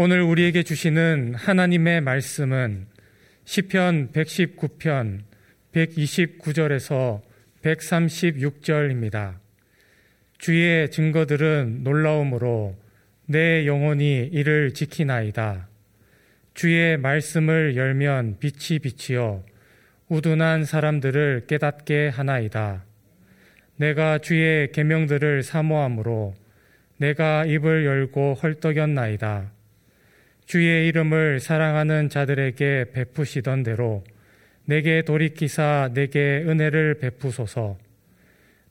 오늘 우리에게 주시는 하나님의 말씀은 시편 119편 129절에서 136절입니다. 주의 증거들은 놀라움으로 내 영혼이 이를 지키나이다. 주의 말씀을 열면 빛이 비치어 우둔한 사람들을 깨닫게 하나이다. 내가 주의 계명들을 사모함으로 내가 입을 열고 헐떡였나이다. 주의 이름을 사랑하는 자들에게 베푸시던 대로 내게 돌이키사 내게 은혜를 베푸소서.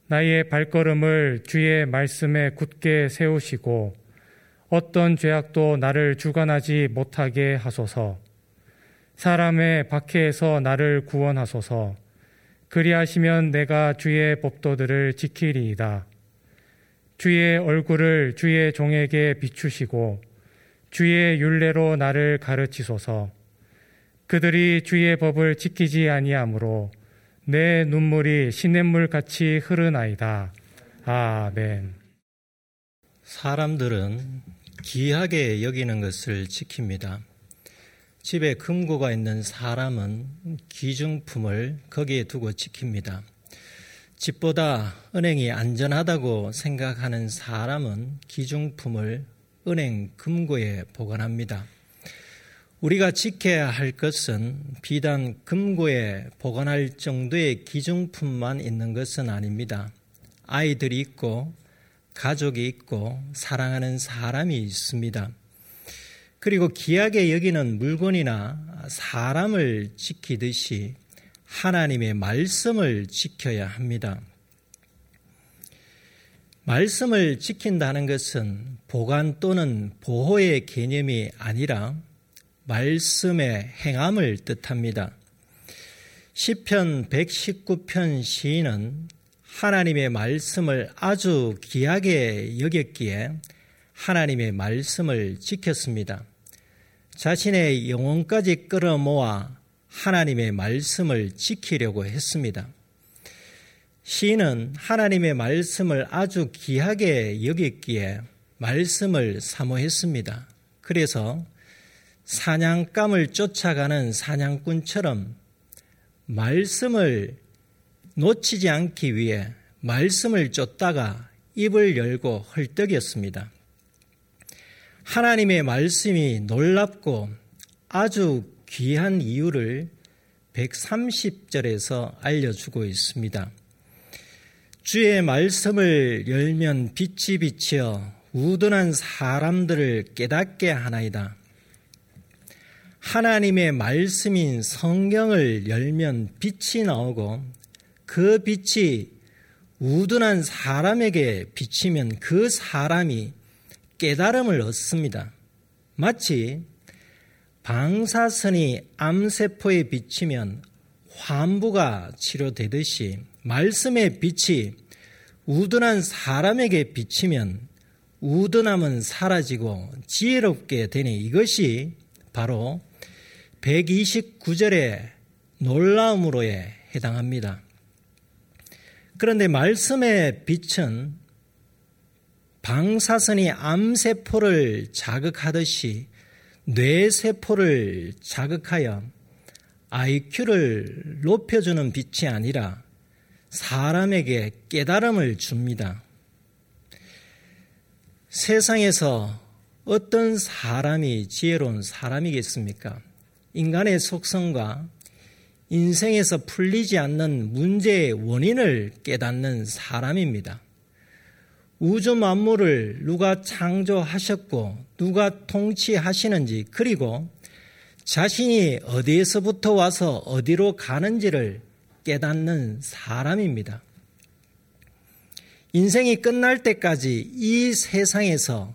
나의 발걸음을 주의 말씀에 굳게 세우시고 어떤 죄악도 나를 주관하지 못하게 하소서. 사람의 박해에서 나를 구원하소서. 그리하시면 내가 주의 법도들을 지키리이다. 주의 얼굴을 주의 종에게 비추시고 주의 윤례로 나를 가르치소서. 그들이 주의 법을 지키지 아니하므로 내 눈물이 시냇물 같이 흐르나이다. 아멘. 사람들은 귀하게 여기는 것을 지킵니다. 집에 금고가 있는 사람은 귀중품을 거기에 두고 지킵니다. 집보다 은행이 안전하다고 생각하는 사람은 귀중품을 은행 금고에 보관합니다. 우리가 지켜야 할 것은 비단 금고에 보관할 정도의 기중품만 있는 것은 아닙니다. 아이들이 있고 가족이 있고 사랑하는 사람이 있습니다. 그리고 귀하게 여기는 물건이나 사람을 지키듯이 하나님의 말씀을 지켜야 합니다. 말씀을 지킨다는 것은 보관 또는 보호의 개념이 아니라 말씀의 행함을 뜻합니다. 시편 119편 시인은 하나님의 말씀을 아주 귀하게 여겼기에 하나님의 말씀을 지켰습니다. 자신의 영혼까지 끌어모아 하나님의 말씀을 지키려고 했습니다. 시인은 하나님의 말씀을 아주 귀하게 여겼기에 말씀을 사모했습니다. 그래서 사냥감을 쫓아가는 사냥꾼처럼 말씀을 놓치지 않기 위해 말씀을 쫓다가 입을 열고 헐떡였습니다. 하나님의 말씀이 놀랍고 아주 귀한 이유를 130절에서 알려주고 있습니다. 주의 말씀을 열면 빛이 비치어 우둔한 사람들을 깨닫게 하나이다. 하나님의 말씀인 성경을 열면 빛이 나오고 그 빛이 우둔한 사람에게 비치면 그 사람이 깨달음을 얻습니다. 마치 방사선이 암세포에 비치면 환부가 치료되듯이 말씀의 빛이 우둔한 사람에게 비치면 우둔함은 사라지고 지혜롭게 되니 이것이 바로 129절의 놀라움으로에 해당합니다. 그런데 말씀의 빛은 방사선이 암세포를 자극하듯이 뇌세포를 자극하여 IQ를 높여주는 빛이 아니라 사람에게 깨달음을 줍니다. 세상에서 어떤 사람이 지혜로운 사람이겠습니까? 인간의 속성과 인생에서 풀리지 않는 문제의 원인을 깨닫는 사람입니다. 우주 만물을 누가 창조하셨고 누가 통치하시는지 그리고 자신이 어디에서부터 와서 어디로 가는지를 깨닫는 사람입니다. 인생이 끝날 때까지 이 세상에서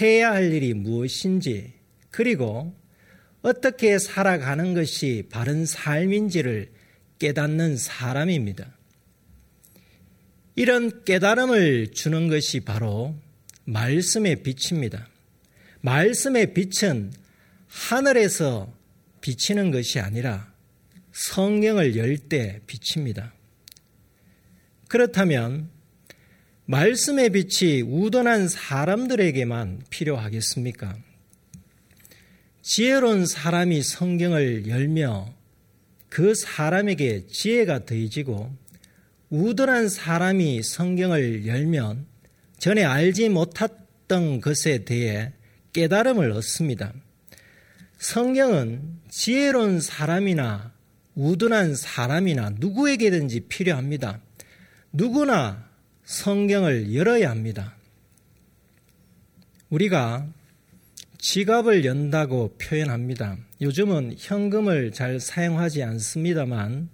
해야 할 일이 무엇인지 그리고 어떻게 살아가는 것이 바른 삶인지를 깨닫는 사람입니다. 이런 깨달음을 주는 것이 바로 말씀의 빛입니다. 말씀의 빛은 하늘에서 비치는 것이 아니라 성경을 열 때 비칩니다. 그렇다면 말씀의 빛이 우둔한 사람들에게만 필요하겠습니까? 지혜로운 사람이 성경을 열며 그 사람에게 지혜가 더해지고 우둔한 사람이 성경을 열면 전에 알지 못했던 것에 대해 깨달음을 얻습니다. 성경은 지혜로운 사람이나 우둔한 사람이나 누구에게든지 필요합니다. 누구나 성경을 열어야 합니다. 우리가 지갑을 연다고 표현합니다. 요즘은 현금을 잘 사용하지 않습니다만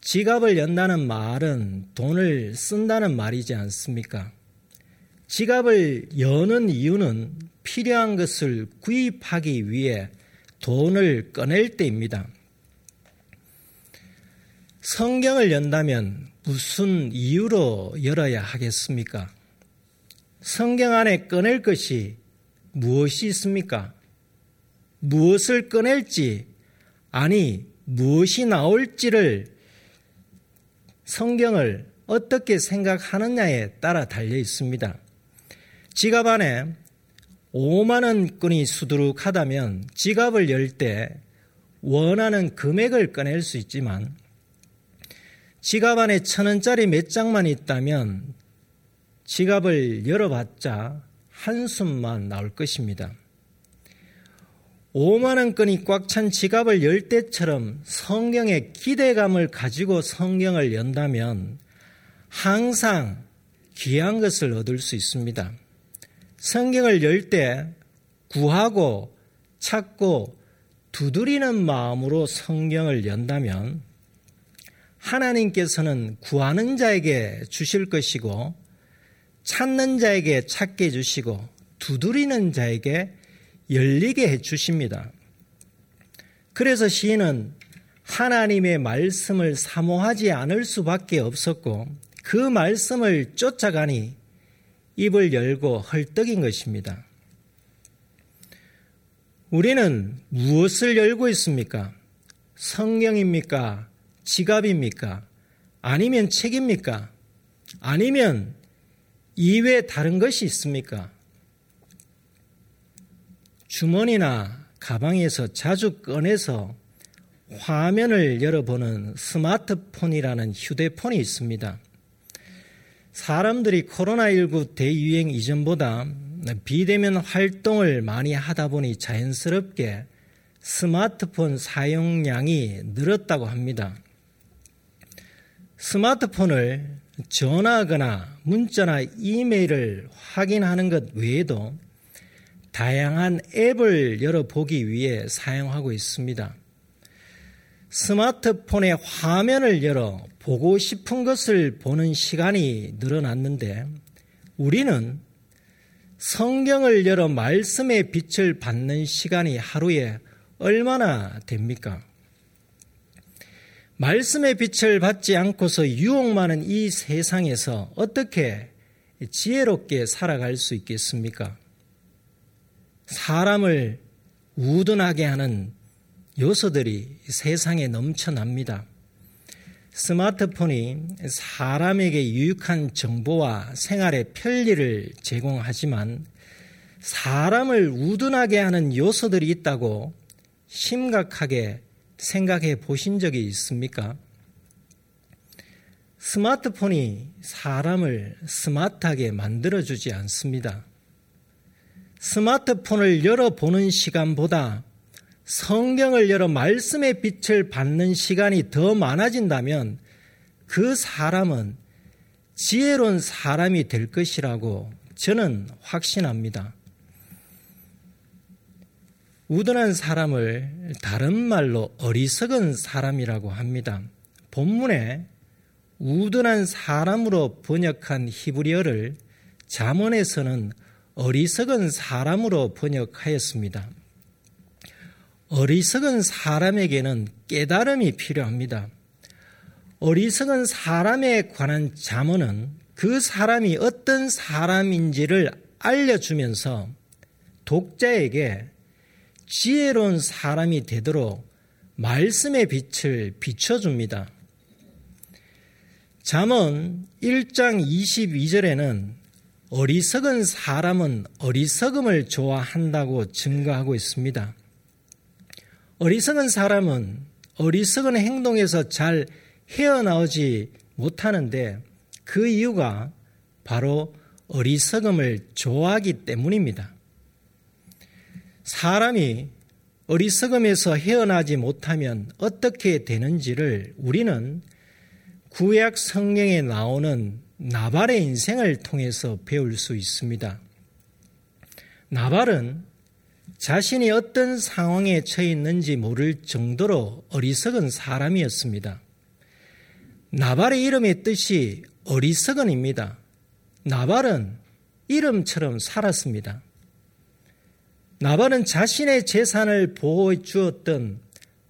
지갑을 연다는 말은 돈을 쓴다는 말이지 않습니까? 지갑을 여는 이유는 필요한 것을 구입하기 위해 돈을 꺼낼 때입니다. 성경을 연다면 무슨 이유로 열어야 하겠습니까? 성경 안에 꺼낼 것이 무엇이 있습니까? 무엇을 꺼낼지, 아니, 무엇이 나올지를 성경을 어떻게 생각하느냐에 따라 달려 있습니다. 지갑 안에 5만원권이 수두룩하다면 지갑을 열 때 원하는 금액을 꺼낼 수 있지만 지갑 안에 천 원짜리 몇 장만 있다면 지갑을 열어봤자 한숨만 나올 것입니다. 5만 원권이 꽉 찬 지갑을 열 때처럼 성경의 기대감을 가지고 성경을 연다면 항상 귀한 것을 얻을 수 있습니다. 성경을 열 때 구하고 찾고 두드리는 마음으로 성경을 연다면 하나님께서는 구하는 자에게 주실 것이고 찾는 자에게 찾게 해주시고 두드리는 자에게 열리게 해주십니다. 그래서 시인은 하나님의 말씀을 사모하지 않을 수밖에 없었고 그 말씀을 쫓아가니 입을 열고 헐떡인 것입니다. 우리는 무엇을 열고 있습니까? 성경입니까? 지갑입니까? 아니면 책입니까? 아니면 이외에 다른 것이 있습니까? 주머니나 가방에서 자주 꺼내서 화면을 열어보는 스마트폰이라는 휴대폰이 있습니다. 사람들이 코로나19 대유행 이전보다 비대면 활동을 많이 하다 보니 자연스럽게 스마트폰 사용량이 늘었다고 합니다. 스마트폰을 전화하거나 문자나 이메일을 확인하는 것 외에도 다양한 앱을 열어보기 위해 사용하고 있습니다. 스마트폰의 화면을 열어 보고 싶은 것을 보는 시간이 늘어났는데 우리는 성경을 열어 말씀의 빛을 받는 시간이 하루에 얼마나 됩니까? 말씀의 빛을 받지 않고서 유혹 많은 이 세상에서 어떻게 지혜롭게 살아갈 수 있겠습니까? 사람을 우둔하게 하는 요소들이 세상에 넘쳐납니다. 스마트폰이 사람에게 유익한 정보와 생활의 편리를 제공하지만 사람을 우둔하게 하는 요소들이 있다고 심각하게 생각해 보신 적이 있습니까? 스마트폰이 사람을 스마트하게 만들어주지 않습니다. 스마트폰을 열어보는 시간보다 성경을 열어 말씀의 빛을 받는 시간이 더 많아진다면 그 사람은 지혜로운 사람이 될 것이라고 저는 확신합니다. 우둔한 사람을 다른 말로 어리석은 사람이라고 합니다. 본문에 우둔한 사람으로 번역한 히브리어를 자문에서는 어리석은 사람으로 번역하였습니다. 어리석은 사람에게는 깨달음이 필요합니다. 어리석은 사람에 관한 자문은 그 사람이 어떤 사람인지를 알려주면서 독자에게 지혜로운 사람이 되도록 말씀의 빛을 비춰줍니다. 잠언 1장 22절에는 어리석은 사람은 어리석음을 좋아한다고 증거하고 있습니다. 어리석은 사람은 어리석은 행동에서 잘 헤어나오지 못하는데 그 이유가 바로 어리석음을 좋아하기 때문입니다. 사람이 어리석음에서 헤어나지 못하면 어떻게 되는지를 우리는 구약 성경에 나오는 나발의 인생을 통해서 배울 수 있습니다. 나발은 자신이 어떤 상황에 처해 있는지 모를 정도로 어리석은 사람이었습니다. 나발의 이름의 뜻이 어리석은입니다. 나발은 이름처럼 살았습니다. 나발은 자신의 재산을 보호해 주었던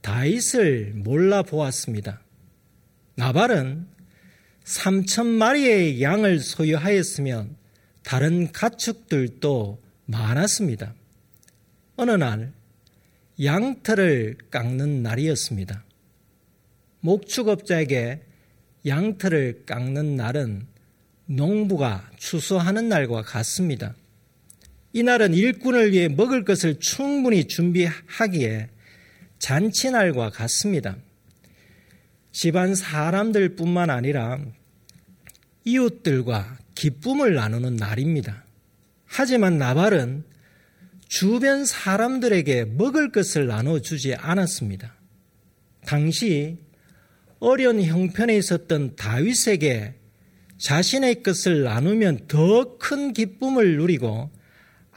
다윗을 몰라 보았습니다. 나발은 3천 마리의 양을 소유하였으면 다른 가축들도 많았습니다. 어느 날 양털을 깎는 날이었습니다. 목축업자에게 양털을 깎는 날은 농부가 추수하는 날과 같습니다. 이날은 일꾼을 위해 먹을 것을 충분히 준비하기에 잔치날과 같습니다. 집안 사람들 뿐만 아니라 이웃들과 기쁨을 나누는 날입니다. 하지만 나발은 주변 사람들에게 먹을 것을 나눠주지 않았습니다. 당시 어려운 형편에 있었던 다윗에게 자신의 것을 나누면 더 큰 기쁨을 누리고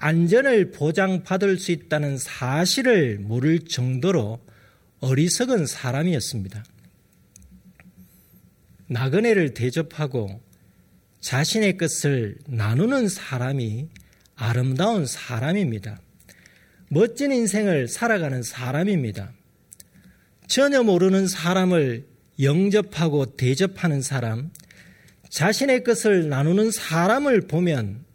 안전을 보장받을 수 있다는 사실을 모를 정도로 어리석은 사람이었습니다. 나그네를 대접하고 자신의 것을 나누는 사람이 아름다운 사람입니다. 멋진 인생을 살아가는 사람입니다. 전혀 모르는 사람을 영접하고 대접하는 사람, 자신의 것을 나누는 사람을 보면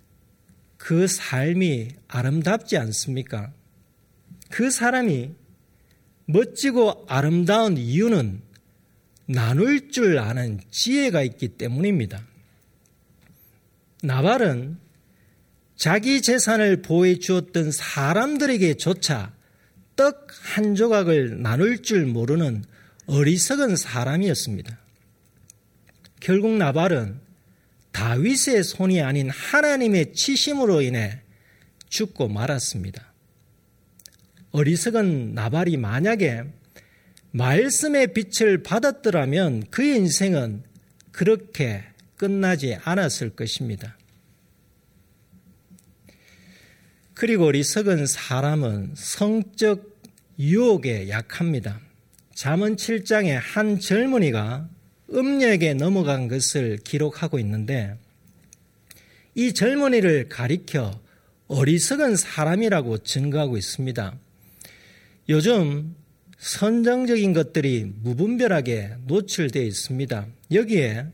그 삶이 아름답지 않습니까? 그 사람이 멋지고 아름다운 이유는 나눌 줄 아는 지혜가 있기 때문입니다. 나발은 자기 재산을 보호해 주었던 사람들에게조차 떡 한 조각을 나눌 줄 모르는 어리석은 사람이었습니다. 결국 나발은 다윗의 손이 아닌 하나님의 치심으로 인해 죽고 말았습니다. 어리석은 나발이 만약에 말씀의 빛을 받았더라면 그의 인생은 그렇게 끝나지 않았을 것입니다. 그리고 어리석은 사람은 성적 유혹에 약합니다. 잠언 7장에 한 젊은이가 음녀에게 넘어간 것을 기록하고 있는데 이 젊은이를 가리켜 어리석은 사람이라고 증거하고 있습니다. 요즘 선정적인 것들이 무분별하게 노출되어 있습니다. 여기에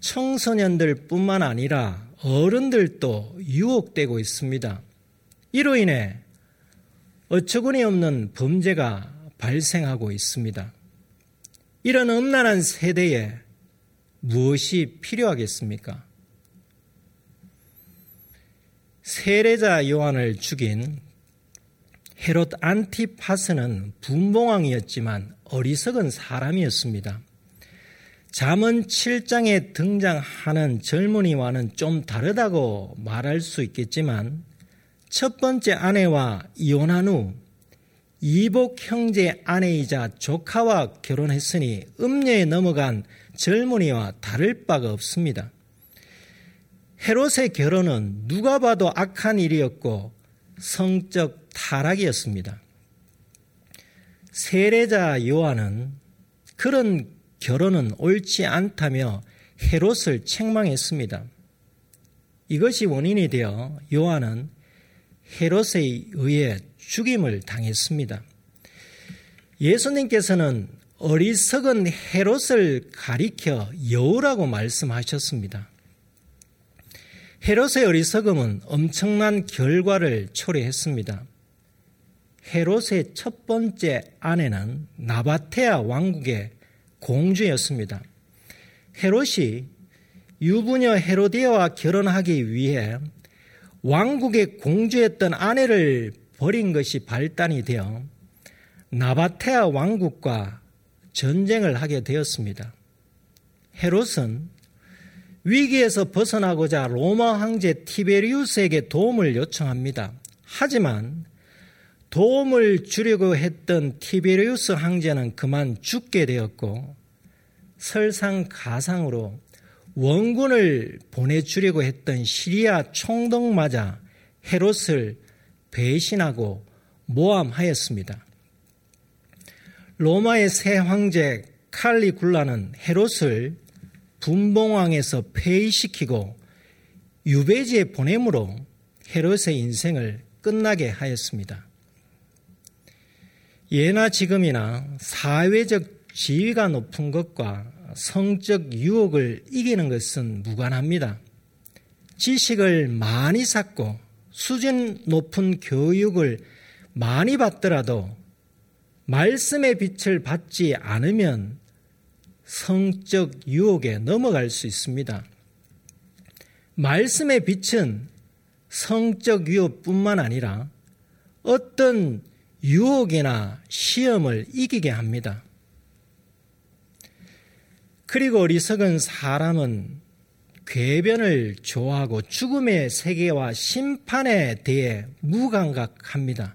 청소년들 뿐만 아니라 어른들도 유혹되고 있습니다. 이로 인해 어처구니 없는 범죄가 발생하고 있습니다. 이런 음란한 세대에 무엇이 필요하겠습니까? 세례자 요한을 죽인 헤롯 안티파스는 분봉왕이었지만 어리석은 사람이었습니다. 잠언 7장에 등장하는 젊은이와는 좀 다르다고 말할 수 있겠지만 첫 번째 아내와 이혼한 후 이복 형제 아내이자 조카와 결혼했으니 음녀에 넘어간 젊은이와 다를 바가 없습니다. 헤롯의 결혼은 누가 봐도 악한 일이었고 성적 타락이었습니다. 세례자 요한은 그런 결혼은 옳지 않다며 헤롯을 책망했습니다. 이것이 원인이 되어 요한은 헤롯에 의해 죽임을 당했습니다. 예수님께서는 어리석은 헤롯을 가리켜 여우라고 말씀하셨습니다. 헤롯의 어리석음은 엄청난 결과를 초래했습니다. 헤롯의 첫 번째 아내는 나바테아 왕국의 공주였습니다. 헤롯이 유부녀 헤로디아와 결혼하기 위해 왕국의 공주였던 아내를 버린 것이 발단이 되어 나바테아 왕국과 전쟁을 하게 되었습니다. 헤롯은 위기에서 벗어나고자 로마 황제 티베리우스에게 도움을 요청합니다. 하지만 도움을 주려고 했던 티베리우스 황제는 그만 죽게 되었고 설상가상으로 원군을 보내주려고 했던 시리아 총독마저 헤롯을 배신하고 모함하였습니다. 로마의 새 황제 칼리굴라는 헤롯을 분봉왕에서 폐위시키고 유배지에 보냄으로 헤롯의 인생을 끝나게 하였습니다. 예나 지금이나 사회적 지위가 높은 것과 성적 유혹을 이기는 것은 무관합니다. 지식을 많이 쌓고 수준 높은 교육을 많이 받더라도 말씀의 빛을 받지 않으면 성적 유혹에 넘어갈 수 있습니다. 말씀의 빛은 성적 유혹뿐만 아니라 어떤 유혹이나 시험을 이기게 합니다. 그리고 어리석은 사람은 궤변을 좋아하고 죽음의 세계와 심판에 대해 무감각합니다.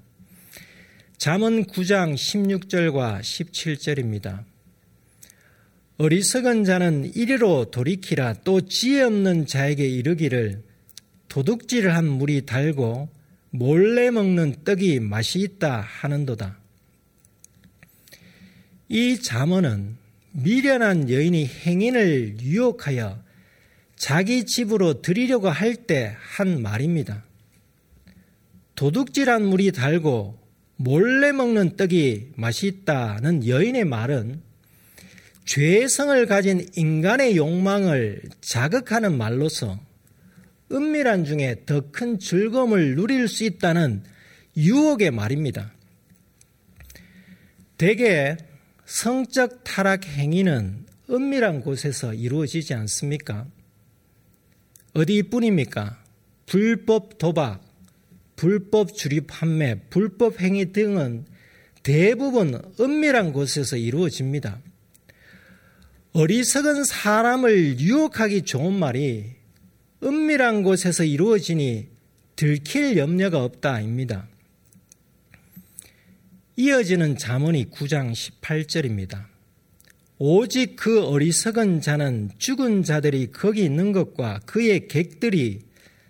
잠언 9장 16절과 17절입니다. 어리석은 자는 이리로 돌이키라 또 지혜 없는 자에게 이르기를 도둑질을 한 물이 달고 몰래 먹는 떡이 맛이 있다 하는도다. 이 잠언은 미련한 여인이 행인을 유혹하여 자기 집으로 들이려고 할 때 한 말입니다. 도둑질한 물이 달고 몰래 먹는 떡이 맛있다는 여인의 말은 죄성을 가진 인간의 욕망을 자극하는 말로서 은밀한 중에 더 큰 즐거움을 누릴 수 있다는 유혹의 말입니다. 대개 성적 타락 행위는 은밀한 곳에서 이루어지지 않습니까? 어디뿐입니까? 불법 도박, 불법 주립 판매, 불법 행위 등은 대부분 은밀한 곳에서 이루어집니다. 어리석은 사람을 유혹하기 좋은 말이 은밀한 곳에서 이루어지니 들킬 염려가 없다입니다. 이어지는 잠언이 9장 18절입니다. 오직 그 어리석은 자는 죽은 자들이 거기 있는 것과 그의 객들이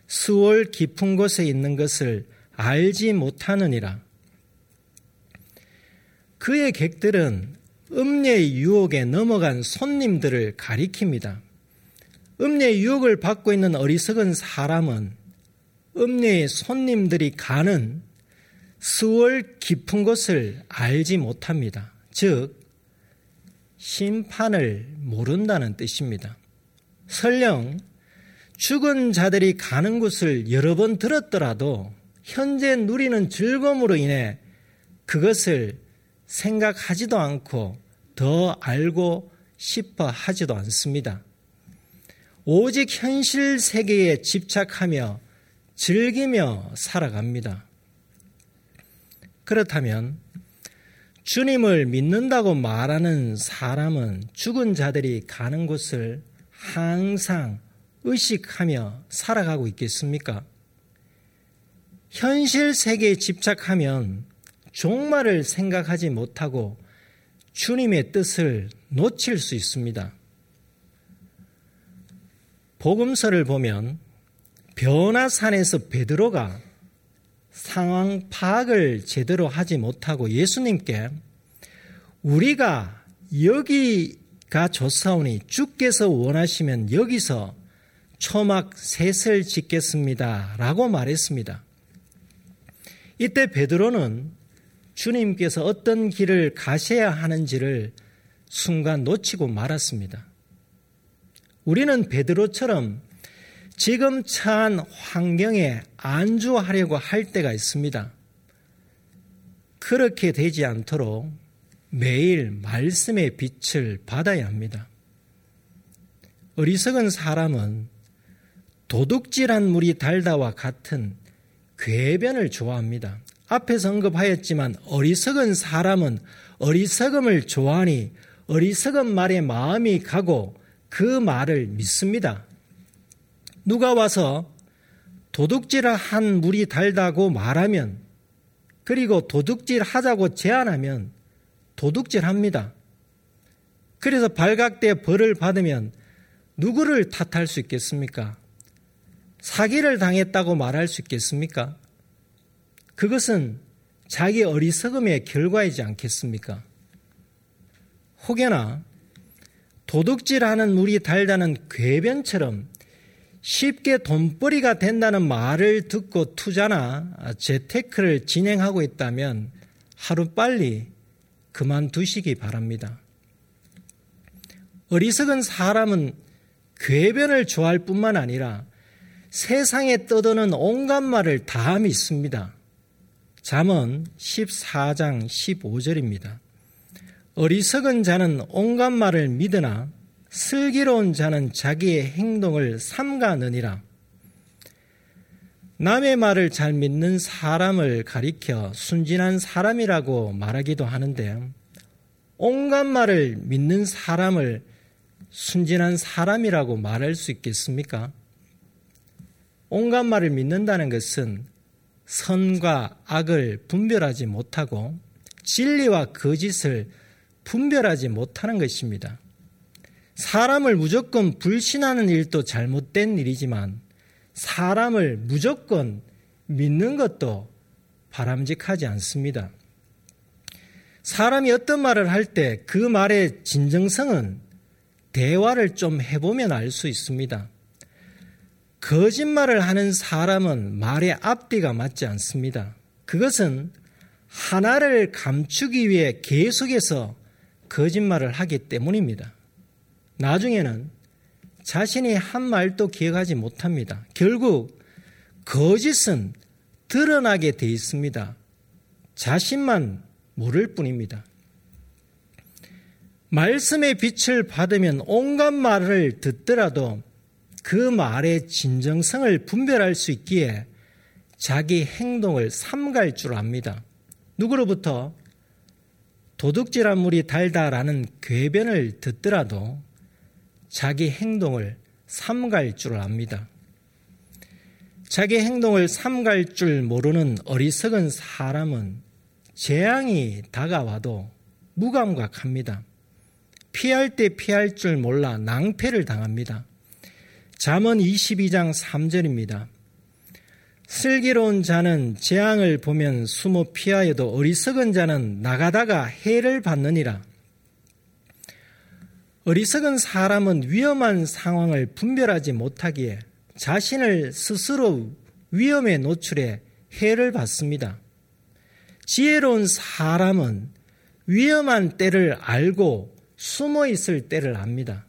수월 깊은 곳에 있는 것을 알지 못하느니라. 그의 객들은 음녀의 유혹에 넘어간 손님들을 가리킵니다. 음녀의 유혹을 받고 있는 어리석은 사람은 음녀의 손님들이 가는 수월 깊은 곳을 알지 못합니다. 즉, 심판을 모른다는 뜻입니다. 설령 죽은 자들이 가는 곳을 여러 번 들었더라도 현재 누리는 즐거움으로 인해 그것을 생각하지도 않고 더 알고 싶어 하지도 않습니다. 오직 현실 세계에 집착하며 즐기며 살아갑니다. 그렇다면 주님을 믿는다고 말하는 사람은 죽은 자들이 가는 곳을 항상 의식하며 살아가고 있겠습니까? 현실 세계에 집착하면 종말을 생각하지 못하고 주님의 뜻을 놓칠 수 있습니다. 복음서를 보면 변화산에서 베드로가 상황 파악을 제대로 하지 못하고 예수님께 우리가 여기가 좋사오니 주께서 원하시면 여기서 초막 셋을 짓겠습니다. 라고 말했습니다. 이때 베드로는 주님께서 어떤 길을 가셔야 하는지를 순간 놓치고 말았습니다. 우리는 베드로처럼 지금 처한 환경에 안주하려고 할 때가 있습니다. 그렇게 되지 않도록 매일 말씀의 빛을 받아야 합니다. 어리석은 사람은 도둑질한 물이 달다와 같은 궤변을 좋아합니다. 앞에서 언급하였지만 어리석은 사람은 어리석음을 좋아하니 어리석은 말에 마음이 가고 그 말을 믿습니다. 누가 와서 도둑질 한 물이 달다고 말하면 그리고 도둑질 하자고 제안하면 도둑질 합니다. 그래서 발각돼 벌을 받으면 누구를 탓할 수 있겠습니까? 사기를 당했다고 말할 수 있겠습니까? 그것은 자기 어리석음의 결과이지 않겠습니까? 혹여나 도둑질하는 물이 달다는 궤변처럼 쉽게 돈벌이가 된다는 말을 듣고 투자나 재테크를 진행하고 있다면 하루빨리 그만두시기 바랍니다. 어리석은 사람은 궤변을 좋아할 뿐만 아니라 세상에 떠도는 온갖 말을 다 믿습니다. 잠언 14장 15절입니다. 어리석은 자는 온갖 말을 믿으나 슬기로운 자는 자기의 행동을 삼가느니라. 남의 말을 잘 믿는 사람을 가리켜 순진한 사람이라고 말하기도 하는데 온갖 말을 믿는 사람을 순진한 사람이라고 말할 수 있겠습니까? 온갖 말을 믿는다는 것은 선과 악을 분별하지 못하고 진리와 거짓을 분별하지 못하는 것입니다. 사람을 무조건 불신하는 일도 잘못된 일이지만 사람을 무조건 믿는 것도 바람직하지 않습니다. 사람이 어떤 말을 할 때 그 말의 진정성은 대화를 좀 해보면 알 수 있습니다. 거짓말을 하는 사람은 말의 앞뒤가 맞지 않습니다. 그것은 하나를 감추기 위해 계속해서 거짓말을 하기 때문입니다. 나중에는 자신이 한 말도 기억하지 못합니다. 결국 거짓은 드러나게 돼 있습니다. 자신만 모를 뿐입니다. 말씀의 빛을 받으면 온갖 말을 듣더라도 그 말의 진정성을 분별할 수 있기에 자기 행동을 삼갈 줄 압니다. 누구로부터 도둑질한 물이 달다라는 궤변을 듣더라도 자기 행동을 삼갈 줄 압니다. 자기 행동을 삼갈 줄 모르는 어리석은 사람은 재앙이 다가와도 무감각합니다. 피할 때 피할 줄 몰라 낭패를 당합니다. 잠언 22장 3절입니다. 슬기로운 자는 재앙을 보면 숨어 피하여도 어리석은 자는 나가다가 해를 받느니라. 어리석은 사람은 위험한 상황을 분별하지 못하기에 자신을 스스로 위험에 노출해 해를 받습니다. 지혜로운 사람은 위험한 때를 알고 숨어 있을 때를 압니다.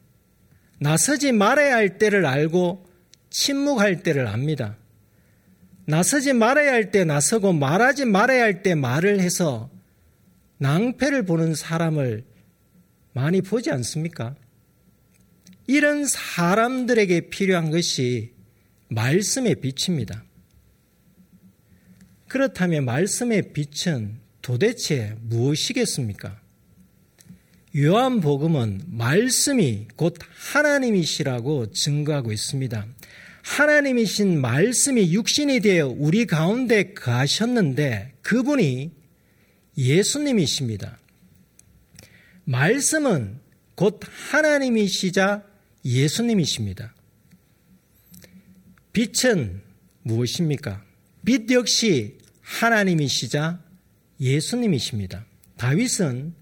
나서지 말아야 할 때를 알고 침묵할 때를 압니다. 나서지 말아야 할 때 나서고 말하지 말아야 할 때 말을 해서 낭패를 보는 사람을 많이 보지 않습니까? 이런 사람들에게 필요한 것이 말씀의 빛입니다. 그렇다면 말씀의 빛은 도대체 무엇이겠습니까? 요한복음은 말씀이 곧 하나님이시라고 증거하고 있습니다. 하나님이신 말씀이 육신이 되어 우리 가운데 가셨는데 그분이 예수님이십니다. 말씀은 곧 하나님이시자 예수님이십니다. 빛은 무엇입니까? 빛 역시 하나님이시자 예수님이십니다. 다윗은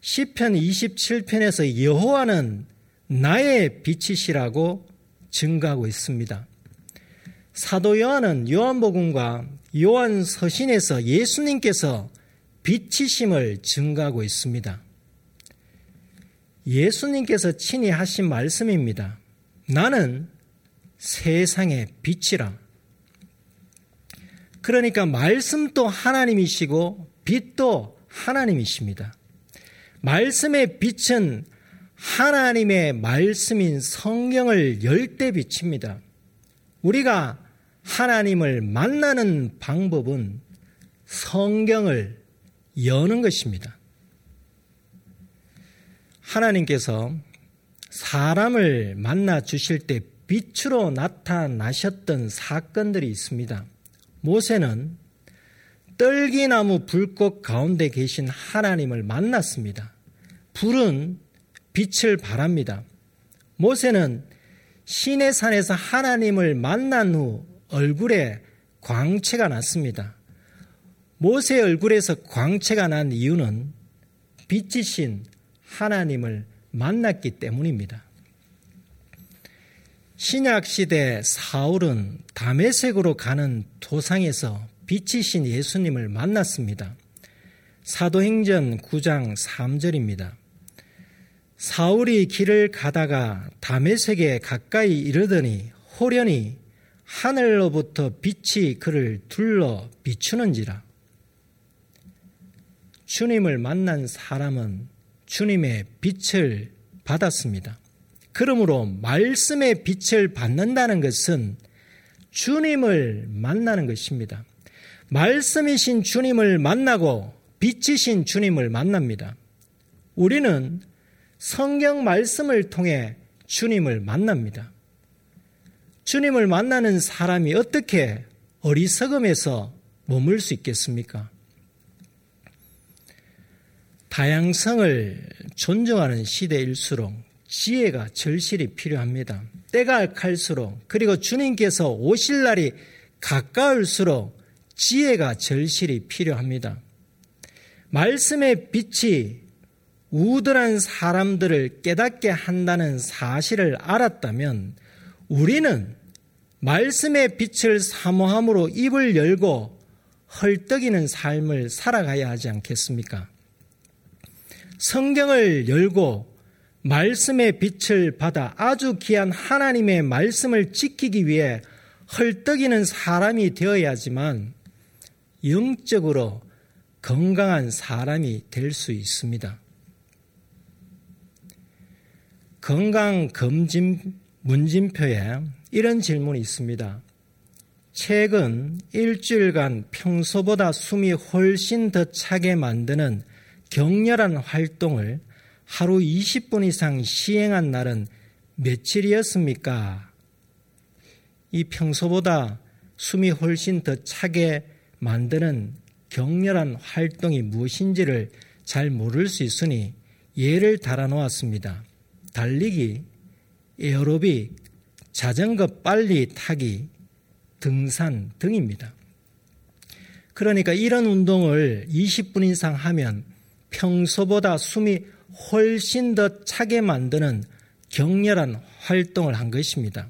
시편 27편에서 여호와는 나의 빛이시라고 증가하고 있습니다. 사도 요한은 요한복음과 요한 서신에서 예수님께서 빛이심을 증가하고 있습니다. 예수님께서 친히 하신 말씀입니다. 나는 세상의 빛이라. 그러니까 말씀도 하나님이시고 빛도 하나님이십니다. 말씀의 빛은 하나님의 말씀인 성경을 열대 비칩니다. 우리가 하나님을 만나는 방법은 성경을 여는 것입니다. 하나님께서 사람을 만나 주실 때 빛으로 나타나셨던 사건들이 있습니다. 모세는 떨기나무 불꽃 가운데 계신 하나님을 만났습니다. 불은 빛을 발합니다. 모세는 신의 산에서 하나님을 만난 후 얼굴에 광채가 났습니다. 모세 얼굴에서 광채가 난 이유는 빛이신 하나님을 만났기 때문입니다. 신약 시대 사울은 담에색으로 가는 도상에서 빛이신 예수님을 만났습니다. 사도행전 9장 3절입니다. 사울이 길을 가다가 담에색에 가까이 이르더니 호련히 하늘로부터 빛이 그를 둘러 비추는지라. 주님을 만난 사람은 주님의 빛을 받았습니다. 그러므로 말씀의 빛을 받는다는 것은 주님을 만나는 것입니다. 말씀이신 주님을 만나고 빛이신 주님을 만납니다. 우리는 성경 말씀을 통해 주님을 만납니다. 주님을 만나는 사람이 어떻게 어리석음에서 머물 수 있겠습니까? 다양성을 존중하는 시대일수록 지혜가 절실히 필요합니다. 때가 갈수록 그리고 주님께서 오실 날이 가까울수록 지혜가 절실히 필요합니다. 말씀의 빛이 우들한 사람들을 깨닫게 한다는 사실을 알았다면 우리는 말씀의 빛을 사모함으로 입을 열고 헐떡이는 삶을 살아가야 하지 않겠습니까? 성경을 열고 말씀의 빛을 받아 아주 귀한 하나님의 말씀을 지키기 위해 헐떡이는 사람이 되어야지만 영적으로 건강한 사람이 될 수 있습니다. 건강 검진 문진표에 이런 질문이 있습니다. 최근 일주일간 평소보다 숨이 훨씬 더 차게 만드는 격렬한 활동을 하루 20분 이상 시행한 날은 며칠이었습니까? 이 평소보다 숨이 훨씬 더 차게 만드는 격렬한 활동이 무엇인지를 잘 모를 수 있으니 예를 달아 놓았습니다. 달리기, 에어로빅, 자전거 빨리 타기, 등산 등입니다. 그러니까 이런 운동을 20분 이상 하면 평소보다 숨이 훨씬 더 차게 만드는 격렬한 활동을 한 것입니다.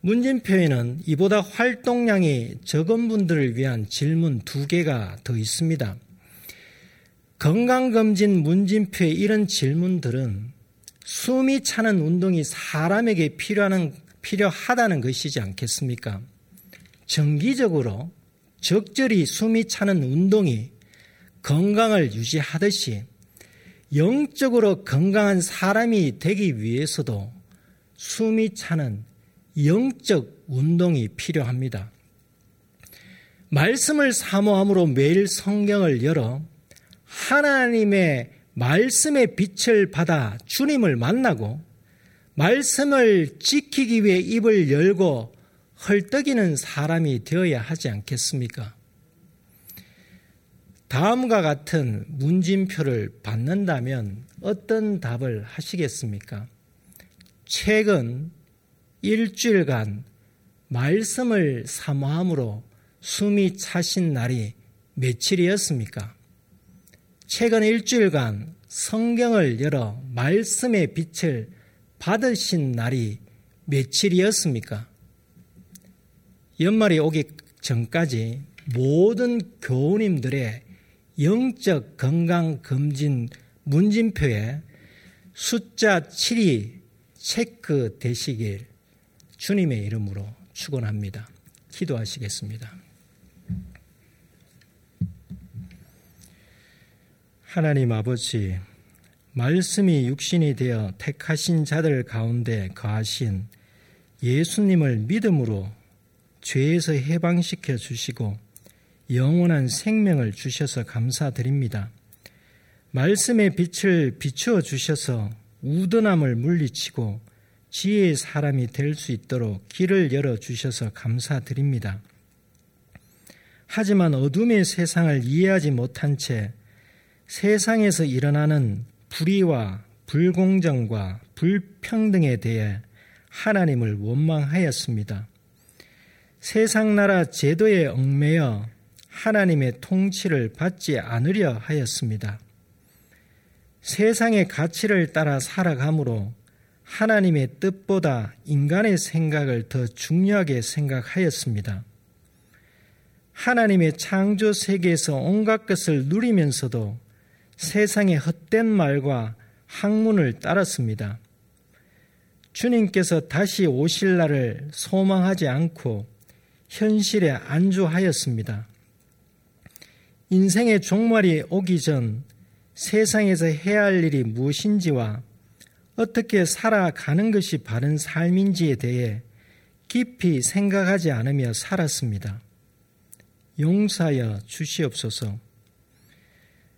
문진표에는 이보다 활동량이 적은 분들을 위한 질문 두 개가 더 있습니다. 건강검진 문진표의 이런 질문들은 숨이 차는 운동이 사람에게 필요하는, 필요하다는 것이지 않겠습니까? 정기적으로 적절히 숨이 차는 운동이 건강을 유지하듯이 영적으로 건강한 사람이 되기 위해서도 숨이 차는 영적 운동이 필요합니다. 말씀을 사모함으로 매일 성경을 열어 하나님의 말씀의 빛을 받아 주님을 만나고 말씀을 지키기 위해 입을 열고 헐떡이는 사람이 되어야 하지 않겠습니까? 다음과 같은 문진표를 받는다면 어떤 답을 하시겠습니까? 최근 일주일간 말씀을 사모함으로 숨이 차신 날이 며칠이었습니까? 최근 일주일간 성경을 열어 말씀의 빛을 받으신 날이 며칠이었습니까? 연말이 오기 전까지 모든 교우님들의 영적 건강 검진 문진표에 숫자 7이 체크 되시길 주님의 이름으로 축원합니다. 기도하시겠습니다. 하나님 아버지, 말씀이 육신이 되어 택하신 자들 가운데 거하신 예수님을 믿음으로 죄에서 해방시켜 주시고 영원한 생명을 주셔서 감사드립니다. 말씀의 빛을 비추어 주셔서 우둔함을 물리치고 지혜의 사람이 될 수 있도록 길을 열어 주셔서 감사드립니다. 하지만 어둠의 세상을 이해하지 못한 채 세상에서 일어나는 불의와 불공정과 불평등에 대해 하나님을 원망하였습니다. 세상 나라 제도에 얽매여 하나님의 통치를 받지 않으려 하였습니다. 세상의 가치를 따라 살아가므로 하나님의 뜻보다 인간의 생각을 더 중요하게 생각하였습니다. 하나님의 창조 세계에서 온갖 것을 누리면서도 세상의 헛된 말과 학문을 따랐습니다. 주님께서 다시 오실 날을 소망하지 않고 현실에 안주하였습니다. 인생의 종말이 오기 전 세상에서 해야 할 일이 무엇인지와 어떻게 살아가는 것이 바른 삶인지에 대해 깊이 생각하지 않으며 살았습니다. 용사여 주시옵소서.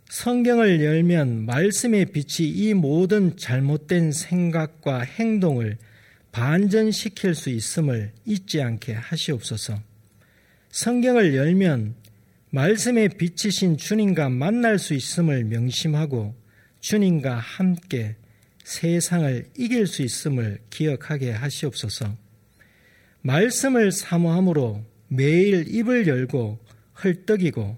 성경을 열면 말씀의 빛이 이 모든 잘못된 생각과 행동을 반전시킬 수 있음을 잊지 않게 하시옵소서. 성경을 열면 말씀의 빛이신 주님과 만날 수 있음을 명심하고 주님과 함께 세상을 이길 수 있음을 기억하게 하시옵소서. 말씀을 사모함으로 매일 입을 열고 헐떡이고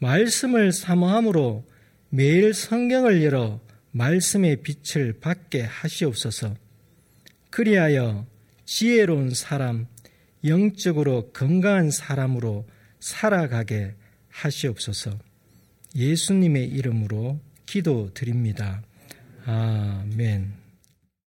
말씀을 사모함으로 매일 성경을 열어 말씀의 빛을 받게 하시옵소서. 그리하여 지혜로운 사람, 영적으로 건강한 사람으로 살아가게 하시옵소서. 예수님의 이름으로 기도드립니다. 아멘.